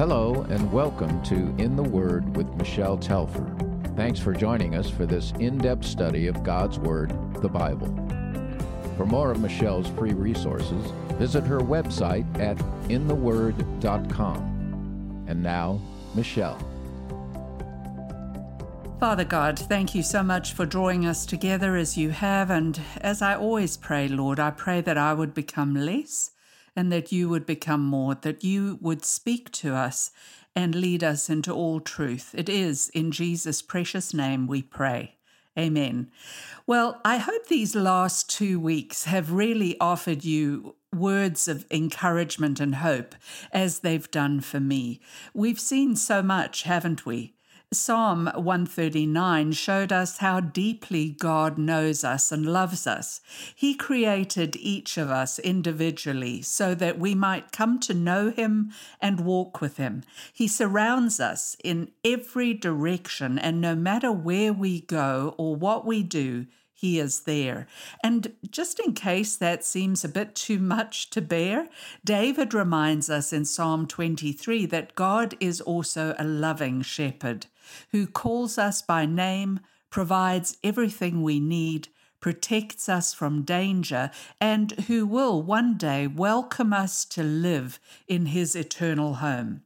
Hello, and welcome to In the Word with Michelle Tepper. Thanks for joining us for this in depth study of God's Word, the Bible. For more of Michelle's free resources, visit her website at intheword.com. And now, Michelle. Father God, thank you so much for drawing us together as you have. And as I always pray, Lord, I pray that I would become less and that you would become more, that you would speak to us and lead us into all truth. It is in Jesus' precious name we pray. Amen. Well, I hope these last two weeks have really offered you words of encouragement and hope as they've done for me. We've seen so much, haven't we? Psalm 139 showed us how deeply God knows us and loves us. He created each of us individually so that we might come to know Him and walk with Him. He surrounds us in every direction, and no matter where we go or what we do, he is there. And just in case that seems a bit too much to bear, David reminds us in Psalm 23 that God is also a loving shepherd who calls us by name, provides everything we need, protects us from danger, and who will one day welcome us to live in his eternal home.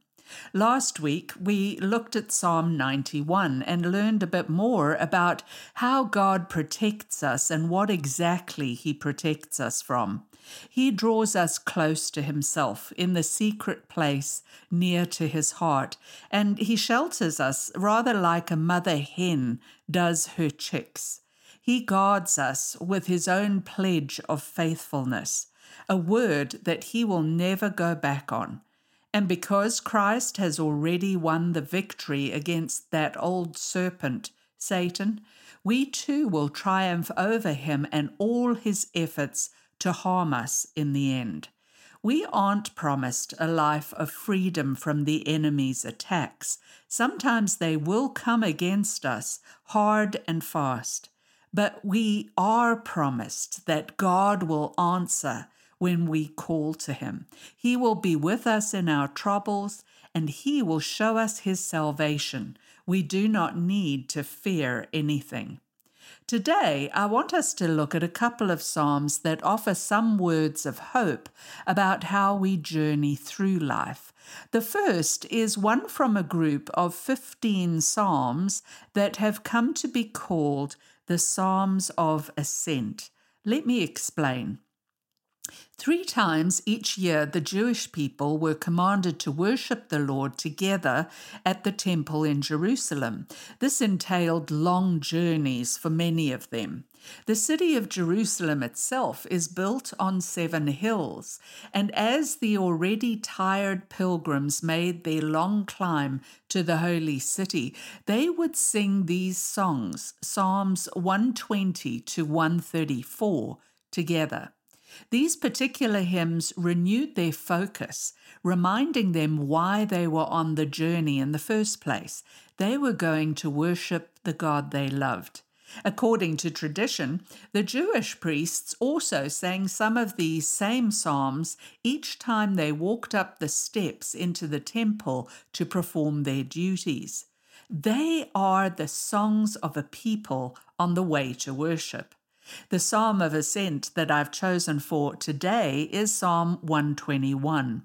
Last week, we looked at Psalm 91 and learned a bit more about how God protects us and what exactly He protects us from. He draws us close to Himself in the secret place near to His heart, and He shelters us rather like a mother hen does her chicks. He guards us with His own pledge of faithfulness, a word that He will never go back on. And because Christ has already won the victory against that old serpent, Satan, we too will triumph over him and all his efforts to harm us in the end. We aren't promised a life of freedom from the enemy's attacks. Sometimes they will come against us hard and fast. But we are promised that God will answer when we call to him. He will be with us in our troubles, and he will show us his salvation. We do not need to fear anything. Today, I want us to look at a couple of Psalms that offer some words of hope about how we journey through life. The first is one from a group of 15 Psalms that have come to be called the Psalms of Ascent. Let me explain. Three times each year, the Jewish people were commanded to worship the Lord together at the temple in Jerusalem. This entailed long journeys for many of them. The city of Jerusalem itself is built on seven hills, and as the already tired pilgrims made their long climb to the holy city, they would sing these songs, Psalms 120 to 134, together. These particular hymns renewed their focus, reminding them why they were on the journey in the first place. They were going to worship the God they loved. According to tradition, the Jewish priests also sang some of these same psalms each time they walked up the steps into the temple to perform their duties. They are the songs of a people on the way to worship. The psalm of ascent that I've chosen for today is Psalm 121.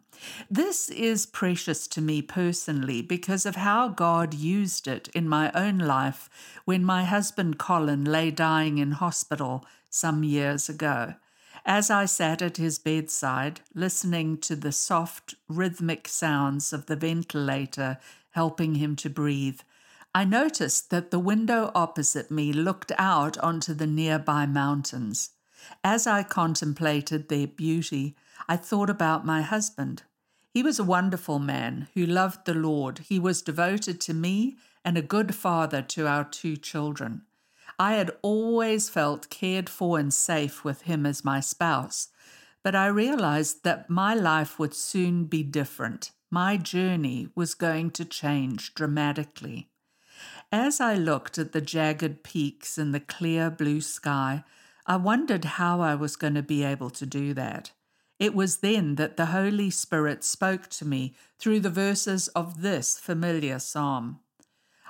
This is precious to me personally because of how God used it in my own life when my husband Colin lay dying in hospital some years ago. As I sat at his bedside, listening to the soft, rhythmic sounds of the ventilator helping him to breathe, I noticed that the window opposite me looked out onto the nearby mountains. As I contemplated their beauty, I thought about my husband. He was a wonderful man who loved the Lord. He was devoted to me and a good father to our two children. I had always felt cared for and safe with him as my spouse, but I realized that my life would soon be different. My journey was going to change dramatically. As I looked at the jagged peaks and the clear blue sky, I wondered how I was going to be able to do that. It was then that the Holy Spirit spoke to me through the verses of this familiar psalm.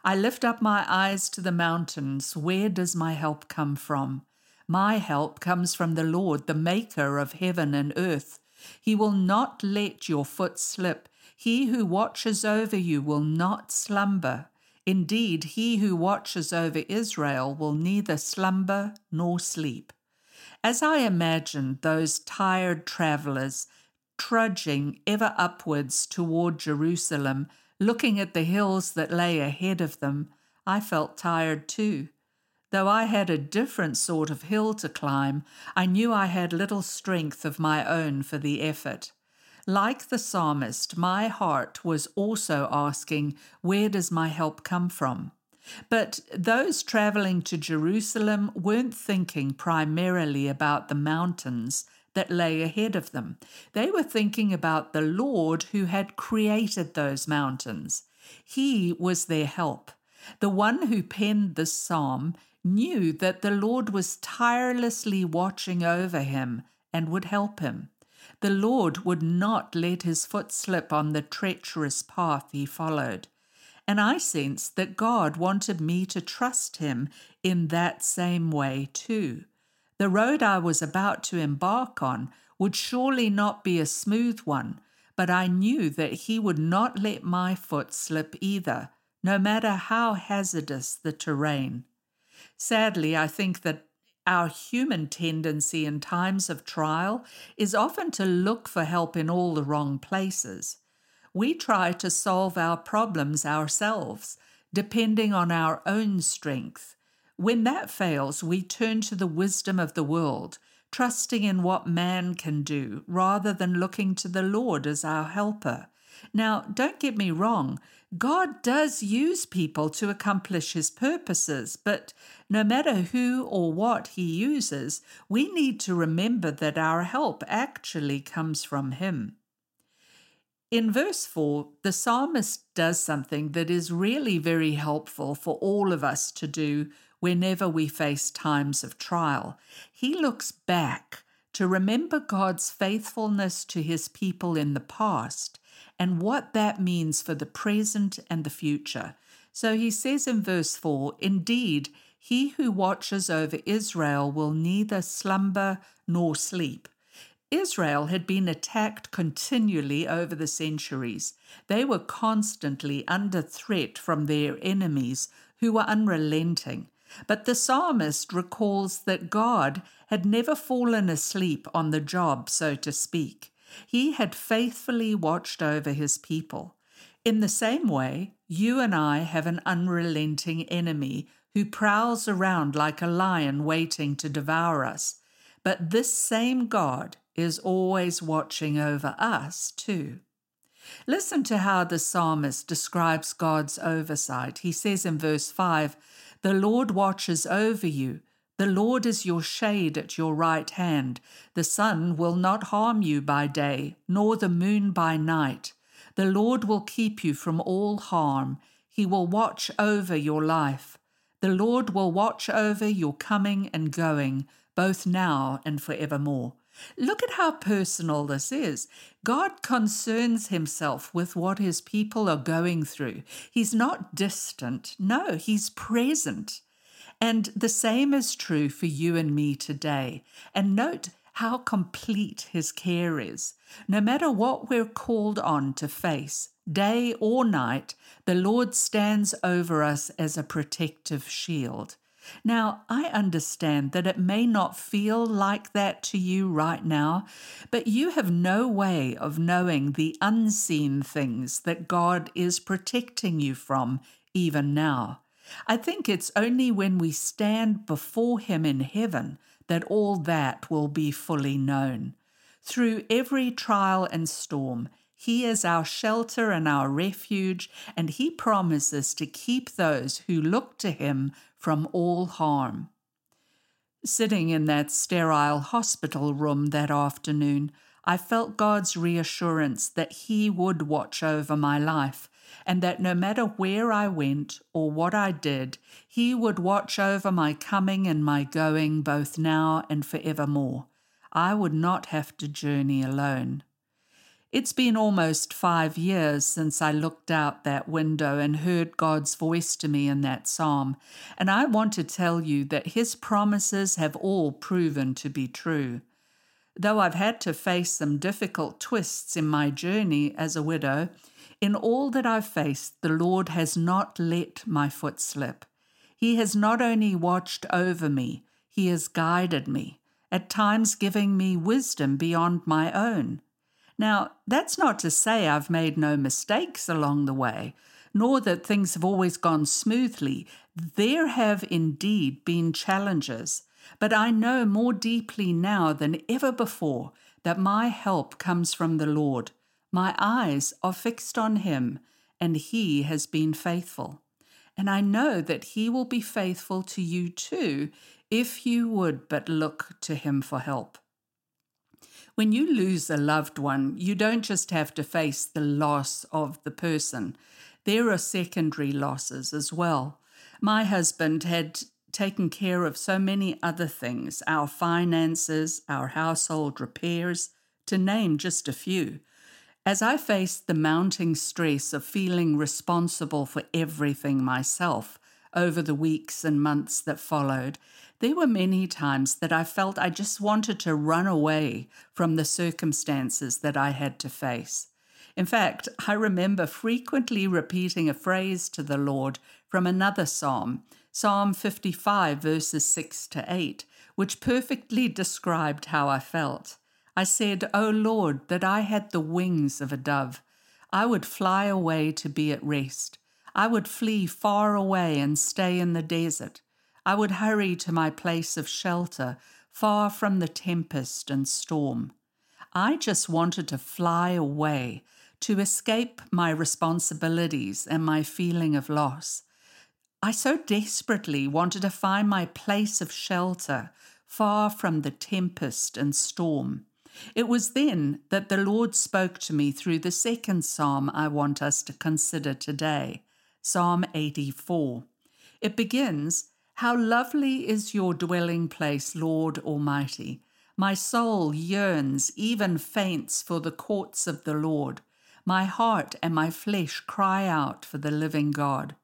I lift up my eyes to the mountains. Where does my help come from? My help comes from the Lord, the maker of heaven and earth. He will not let your foot slip. He who watches over you will not slumber. Indeed, he who watches over Israel will neither slumber nor sleep. As I imagined those tired travelers trudging ever upwards toward Jerusalem, looking at the hills that lay ahead of them, I felt tired too. Though I had a different sort of hill to climb, I knew I had little strength of my own for the effort. Like the psalmist, my heart was also asking, Where does my help come from? But those traveling to Jerusalem weren't thinking primarily about the mountains that lay ahead of them. They were thinking about the Lord who had created those mountains. He was their help. The one who penned this psalm knew that the Lord was tirelessly watching over him and would help him. The Lord would not let his foot slip on the treacherous path he followed. And I sensed that God wanted me to trust Him in that same way too. The road I was about to embark on would surely not be a smooth one, but I knew that He would not let my foot slip either, no matter how hazardous the terrain. Sadly, I think that our human tendency in times of trial is often to look for help in all the wrong places we try to solve our problems ourselves, depending on our own strength. When that fails, we turn to the wisdom of the world, trusting in what man can do, rather than looking to the Lord as our helper. Now, don't get me wrong, God does use people to accomplish his purposes, but no matter who or what he uses, we need to remember that our help actually comes from him. In verse 4, the psalmist does something that is really very helpful for all of us to do whenever we face times of trial. He looks back to remember God's faithfulness to his people in the past and what that means for the present and the future. So he says in verse 4 Indeed, he who watches over Israel will neither slumber nor sleep. Israel had been attacked continually over the centuries. They were constantly under threat from their enemies, who were unrelenting. But the psalmist recalls that God had never fallen asleep on the job, so to speak. He had faithfully watched over his people. In the same way, you and I have an unrelenting enemy who prowls around like a lion waiting to devour us. But this same God is always watching over us, too. Listen to how the psalmist describes God's oversight. He says in verse 5 The Lord watches over you. The Lord is your shade at your right hand. The sun will not harm you by day, nor the moon by night. The Lord will keep you from all harm. He will watch over your life. The Lord will watch over your coming and going, both now and forevermore. Look at how personal this is. God concerns himself with what his people are going through. He's not distant, no, he's present. And the same is true for you and me today. And note how complete his care is. No matter what we're called on to face, day or night, the Lord stands over us as a protective shield. Now, I understand that it may not feel like that to you right now, but you have no way of knowing the unseen things that God is protecting you from even now. I think it's only when we stand before Him in heaven that all that will be fully known. Through every trial and storm, he is our shelter and our refuge, and He promises to keep those who look to Him from all harm. Sitting in that sterile hospital room that afternoon, I felt God's reassurance that He would watch over my life, and that no matter where I went or what I did, He would watch over my coming and my going both now and forevermore. I would not have to journey alone. It's been almost five years since I looked out that window and heard God's voice to me in that psalm, and I want to tell you that His promises have all proven to be true. Though I've had to face some difficult twists in my journey as a widow, in all that I've faced, the Lord has not let my foot slip. He has not only watched over me, He has guided me, at times giving me wisdom beyond my own. Now, that's not to say I've made no mistakes along the way, nor that things have always gone smoothly. There have indeed been challenges, but I know more deeply now than ever before that my help comes from the Lord. My eyes are fixed on Him, and He has been faithful. And I know that He will be faithful to you too if you would but look to Him for help. When you lose a loved one, you don't just have to face the loss of the person, there are secondary losses as well. My husband had taken care of so many other things our finances, our household repairs, to name just a few. As I faced the mounting stress of feeling responsible for everything myself over the weeks and months that followed, there were many times that I felt I just wanted to run away from the circumstances that I had to face. In fact, I remember frequently repeating a phrase to the Lord from another psalm, Psalm 55, verses 6 to 8, which perfectly described how I felt. I said, O Lord, that I had the wings of a dove. I would fly away to be at rest. I would flee far away and stay in the desert. I would hurry to my place of shelter, far from the tempest and storm. I just wanted to fly away, to escape my responsibilities and my feeling of loss. I so desperately wanted to find my place of shelter, far from the tempest and storm. It was then that the Lord spoke to me through the second psalm I want us to consider today, Psalm 84. It begins, how lovely is your dwelling place, Lord Almighty! My soul yearns, even faints, for the courts of the Lord. My heart and my flesh cry out for the living God.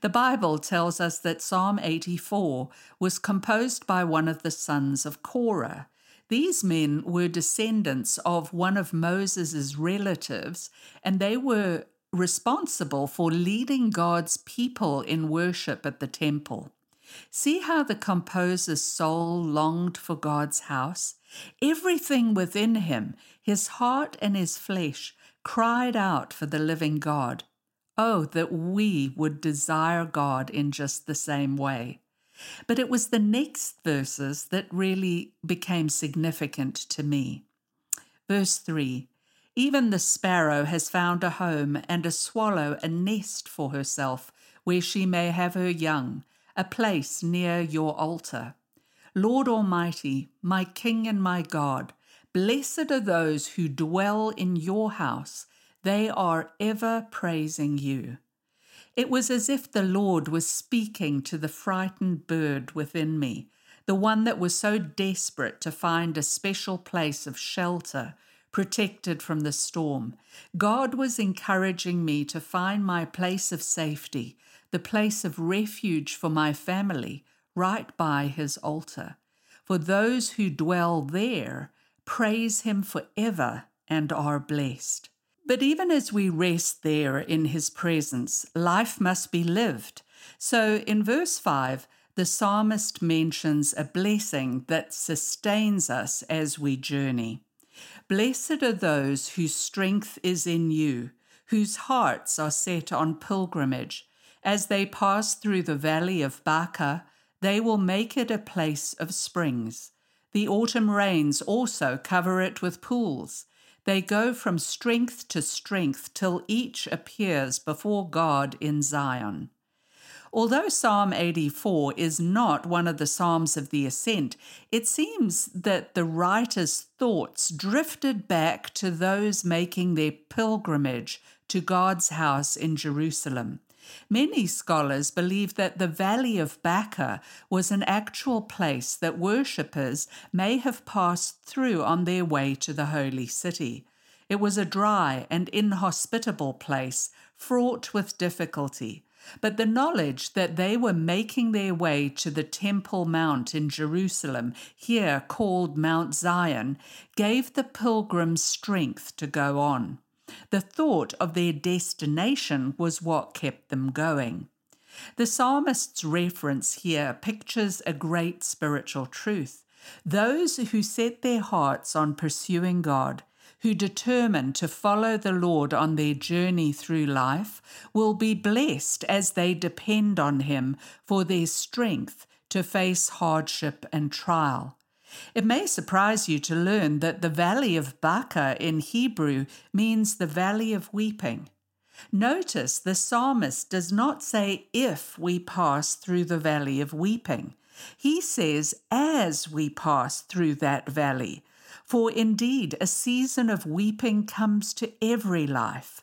The Bible tells us that Psalm 84 was composed by one of the sons of Korah. These men were descendants of one of Moses' relatives, and they were responsible for leading God's people in worship at the temple. See how the composer's soul longed for God's house? Everything within him, his heart and his flesh, cried out for the living God. Oh, that we would desire God in just the same way. But it was the next verses that really became significant to me. Verse 3 Even the sparrow has found a home, and a swallow a nest for herself, where she may have her young a place near your altar. Lord Almighty, my King and my God, blessed are those who dwell in your house. They are ever praising you. It was as if the Lord was speaking to the frightened bird within me, the one that was so desperate to find a special place of shelter, protected from the storm. God was encouraging me to find my place of safety, the place of refuge for my family, right by his altar. For those who dwell there praise him forever and are blessed. But even as we rest there in his presence, life must be lived. So in verse 5, the psalmist mentions a blessing that sustains us as we journey. Blessed are those whose strength is in you, whose hearts are set on pilgrimage. As they pass through the valley of Baca, they will make it a place of springs. The autumn rains also cover it with pools. They go from strength to strength till each appears before God in Zion. Although Psalm 84 is not one of the Psalms of the Ascent, it seems that the writer's thoughts drifted back to those making their pilgrimage to God's house in Jerusalem. Many scholars believe that the Valley of Baca was an actual place that worshippers may have passed through on their way to the holy city. It was a dry and inhospitable place, fraught with difficulty. But the knowledge that they were making their way to the Temple Mount in Jerusalem, here called Mount Zion, gave the pilgrims strength to go on. The thought of their destination was what kept them going. The psalmist's reference here pictures a great spiritual truth. Those who set their hearts on pursuing God, who determine to follow the Lord on their journey through life, will be blessed as they depend on Him for their strength to face hardship and trial. It may surprise you to learn that the Valley of Baca in Hebrew means the Valley of Weeping. Notice the psalmist does not say if we pass through the Valley of Weeping. He says as we pass through that valley. For indeed, a season of weeping comes to every life.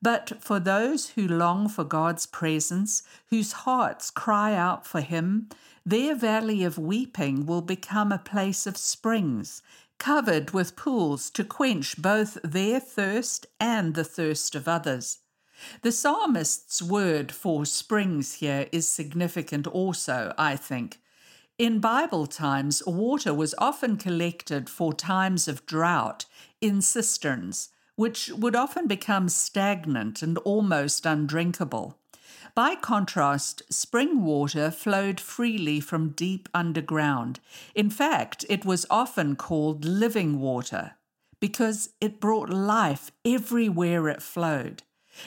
But for those who long for God's presence, whose hearts cry out for Him, their valley of weeping will become a place of springs, covered with pools to quench both their thirst and the thirst of others. The psalmist's word for springs here is significant also, I think. In Bible times, water was often collected for times of drought in cisterns, which would often become stagnant and almost undrinkable. By contrast, spring water flowed freely from deep underground. In fact, it was often called living water because it brought life everywhere it flowed.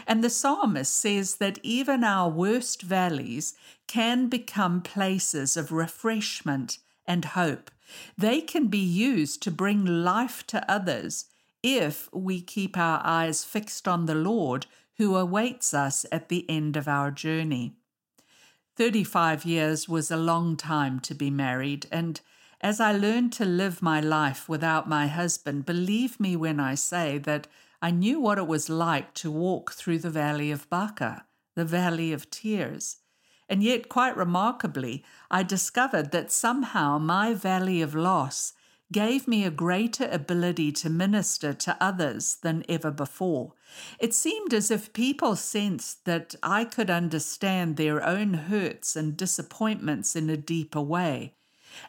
And the psalmist says that even our worst valleys can become places of refreshment and hope. They can be used to bring life to others if we keep our eyes fixed on the Lord who awaits us at the end of our journey. 35 years was a long time to be married, and as I learned to live my life without my husband, believe me when I say that I knew what it was like to walk through the valley of Baca, the valley of tears. And yet, quite remarkably, I discovered that somehow my valley of loss gave me a greater ability to minister to others than ever before. It seemed as if people sensed that I could understand their own hurts and disappointments in a deeper way.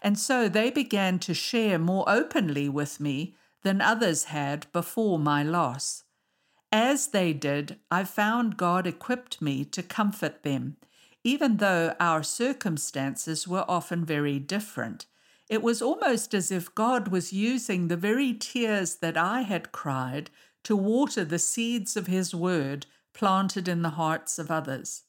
And so they began to share more openly with me than others had before my loss. As they did, I found God equipped me to comfort them, even though our circumstances were often very different. It was almost as if God was using the very tears that I had cried to water the seeds of His Word planted in the hearts of others.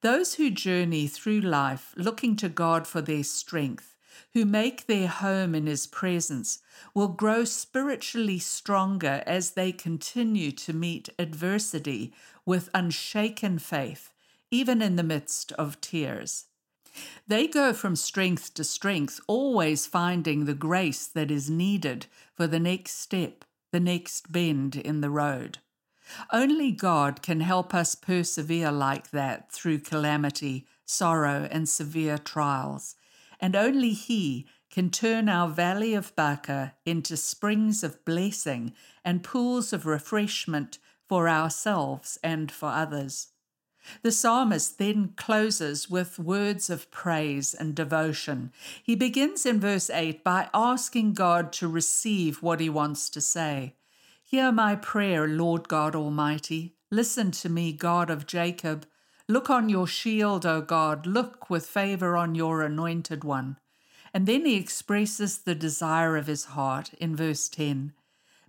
Those who journey through life looking to God for their strength, who make their home in His presence, will grow spiritually stronger as they continue to meet adversity with unshaken faith, even in the midst of tears. They go from strength to strength, always finding the grace that is needed for the next step, the next bend in the road. Only God can help us persevere like that through calamity, sorrow, and severe trials, and only He can turn our valley of Baca into springs of blessing and pools of refreshment for ourselves and for others. The psalmist then closes with words of praise and devotion. He begins in verse 8 by asking God to receive what he wants to say. Hear my prayer, Lord God Almighty. Listen to me, God of Jacob. Look on your shield, O God. Look with favor on your anointed one. And then he expresses the desire of his heart in verse 10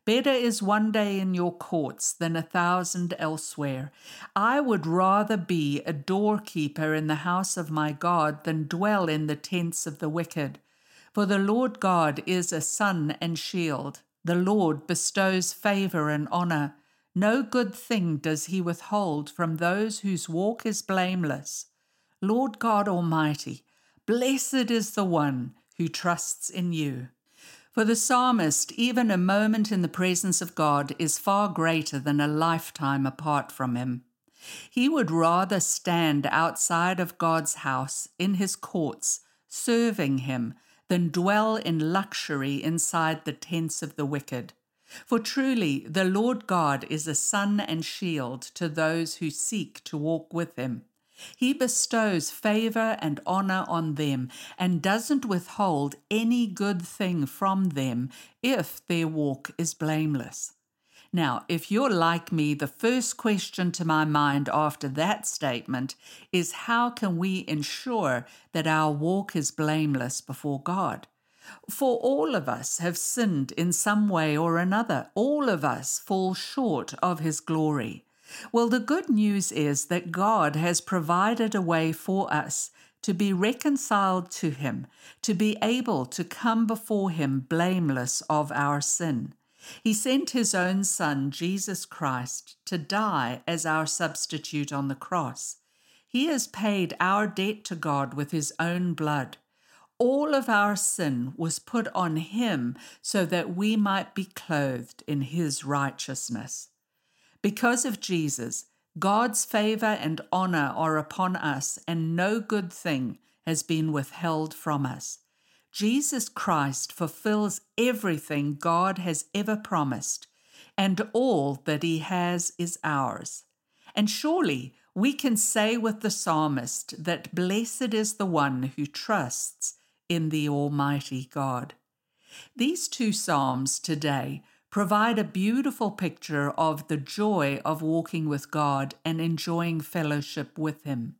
Better is one day in your courts than a thousand elsewhere. I would rather be a doorkeeper in the house of my God than dwell in the tents of the wicked. For the Lord God is a sun and shield. The Lord bestows favor and honor. No good thing does he withhold from those whose walk is blameless. Lord God Almighty, blessed is the one who trusts in you. For the psalmist, even a moment in the presence of God is far greater than a lifetime apart from Him. He would rather stand outside of God's house in his courts, serving him, than dwell in luxury inside the tents of the wicked. For truly the Lord God is a sun and shield to those who seek to walk with him. He bestows favor and honor on them and doesn't withhold any good thing from them if their walk is blameless. Now, if you're like me, the first question to my mind after that statement is how can we ensure that our walk is blameless before God? For all of us have sinned in some way or another. All of us fall short of His glory. Well, the good news is that God has provided a way for us to be reconciled to Him, to be able to come before Him blameless of our sin. He sent his own Son, Jesus Christ, to die as our substitute on the cross. He has paid our debt to God with his own blood. All of our sin was put on him so that we might be clothed in his righteousness. Because of Jesus, God's favor and honor are upon us, and no good thing has been withheld from us. Jesus Christ fulfills everything God has ever promised, and all that he has is ours. And surely we can say with the psalmist that blessed is the one who trusts in the Almighty God. These two psalms today provide a beautiful picture of the joy of walking with God and enjoying fellowship with Him.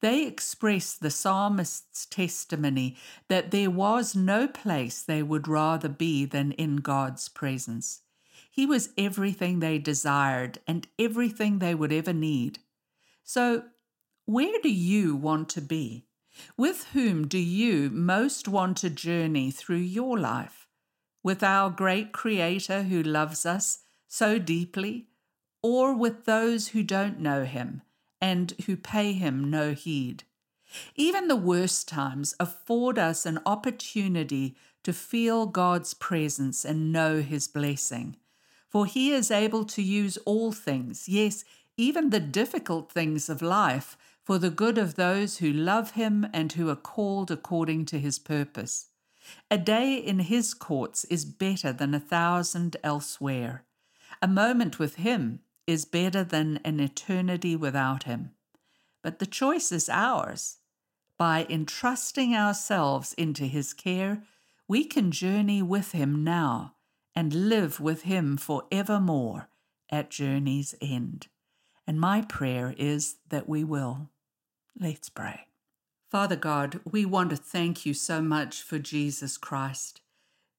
They express the psalmist's testimony that there was no place they would rather be than in God's presence. He was everything they desired and everything they would ever need. So, where do you want to be? With whom do you most want to journey through your life? With our great Creator who loves us so deeply, or with those who don't know Him? and who pay him no heed. Even the worst times afford us an opportunity to feel God's presence and know his blessing. For he is able to use all things, yes, even the difficult things of life, for the good of those who love him and who are called according to his purpose. A day in his courts is better than a thousand elsewhere. A moment with him is better than an eternity without Him. But the choice is ours. By entrusting ourselves into His care, we can journey with Him now and live with Him for evermore at journey's end. And my prayer is that we will. Let's pray. Father God, we want to thank you so much for Jesus Christ,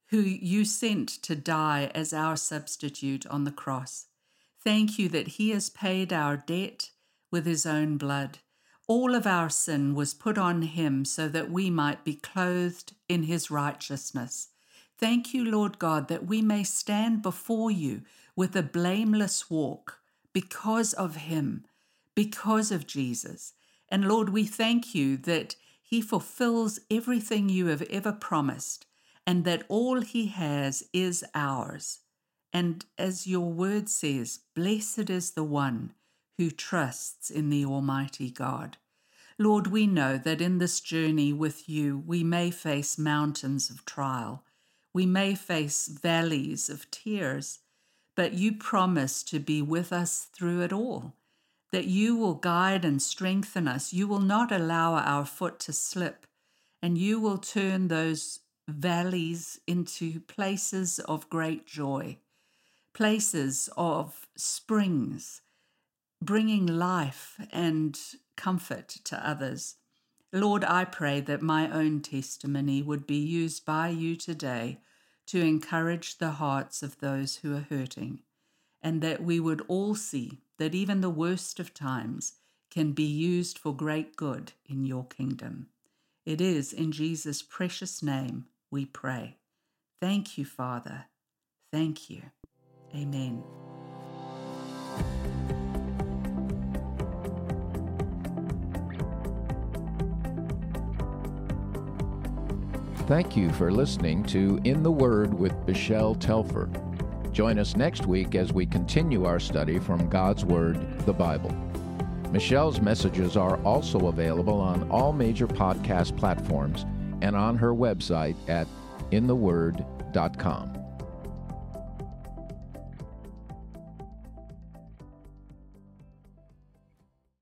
who you sent to die as our substitute on the cross. Thank you that He has paid our debt with His own blood. All of our sin was put on Him so that we might be clothed in His righteousness. Thank you, Lord God, that we may stand before you with a blameless walk because of Him, because of Jesus. And Lord, we thank you that He fulfills everything you have ever promised and that all He has is ours. And as your word says, blessed is the one who trusts in the Almighty God. Lord, we know that in this journey with you, we may face mountains of trial. We may face valleys of tears, but you promise to be with us through it all, that you will guide and strengthen us. You will not allow our foot to slip, and you will turn those valleys into places of great joy places of springs, bringing life and comfort to others. Lord, I pray that my own testimony would be used by you today to encourage the hearts of those who are hurting, and that we would all see that even the worst of times can be used for great good in your kingdom. It is in Jesus' precious name we pray. Thank you, Father. Thank you. Amen. Thank you for listening to In the Word with Michelle Tepper. Join us next week as we continue our study from God's Word, the Bible. Michelle's messages are also available on all major podcast platforms and on her website at intheword.com.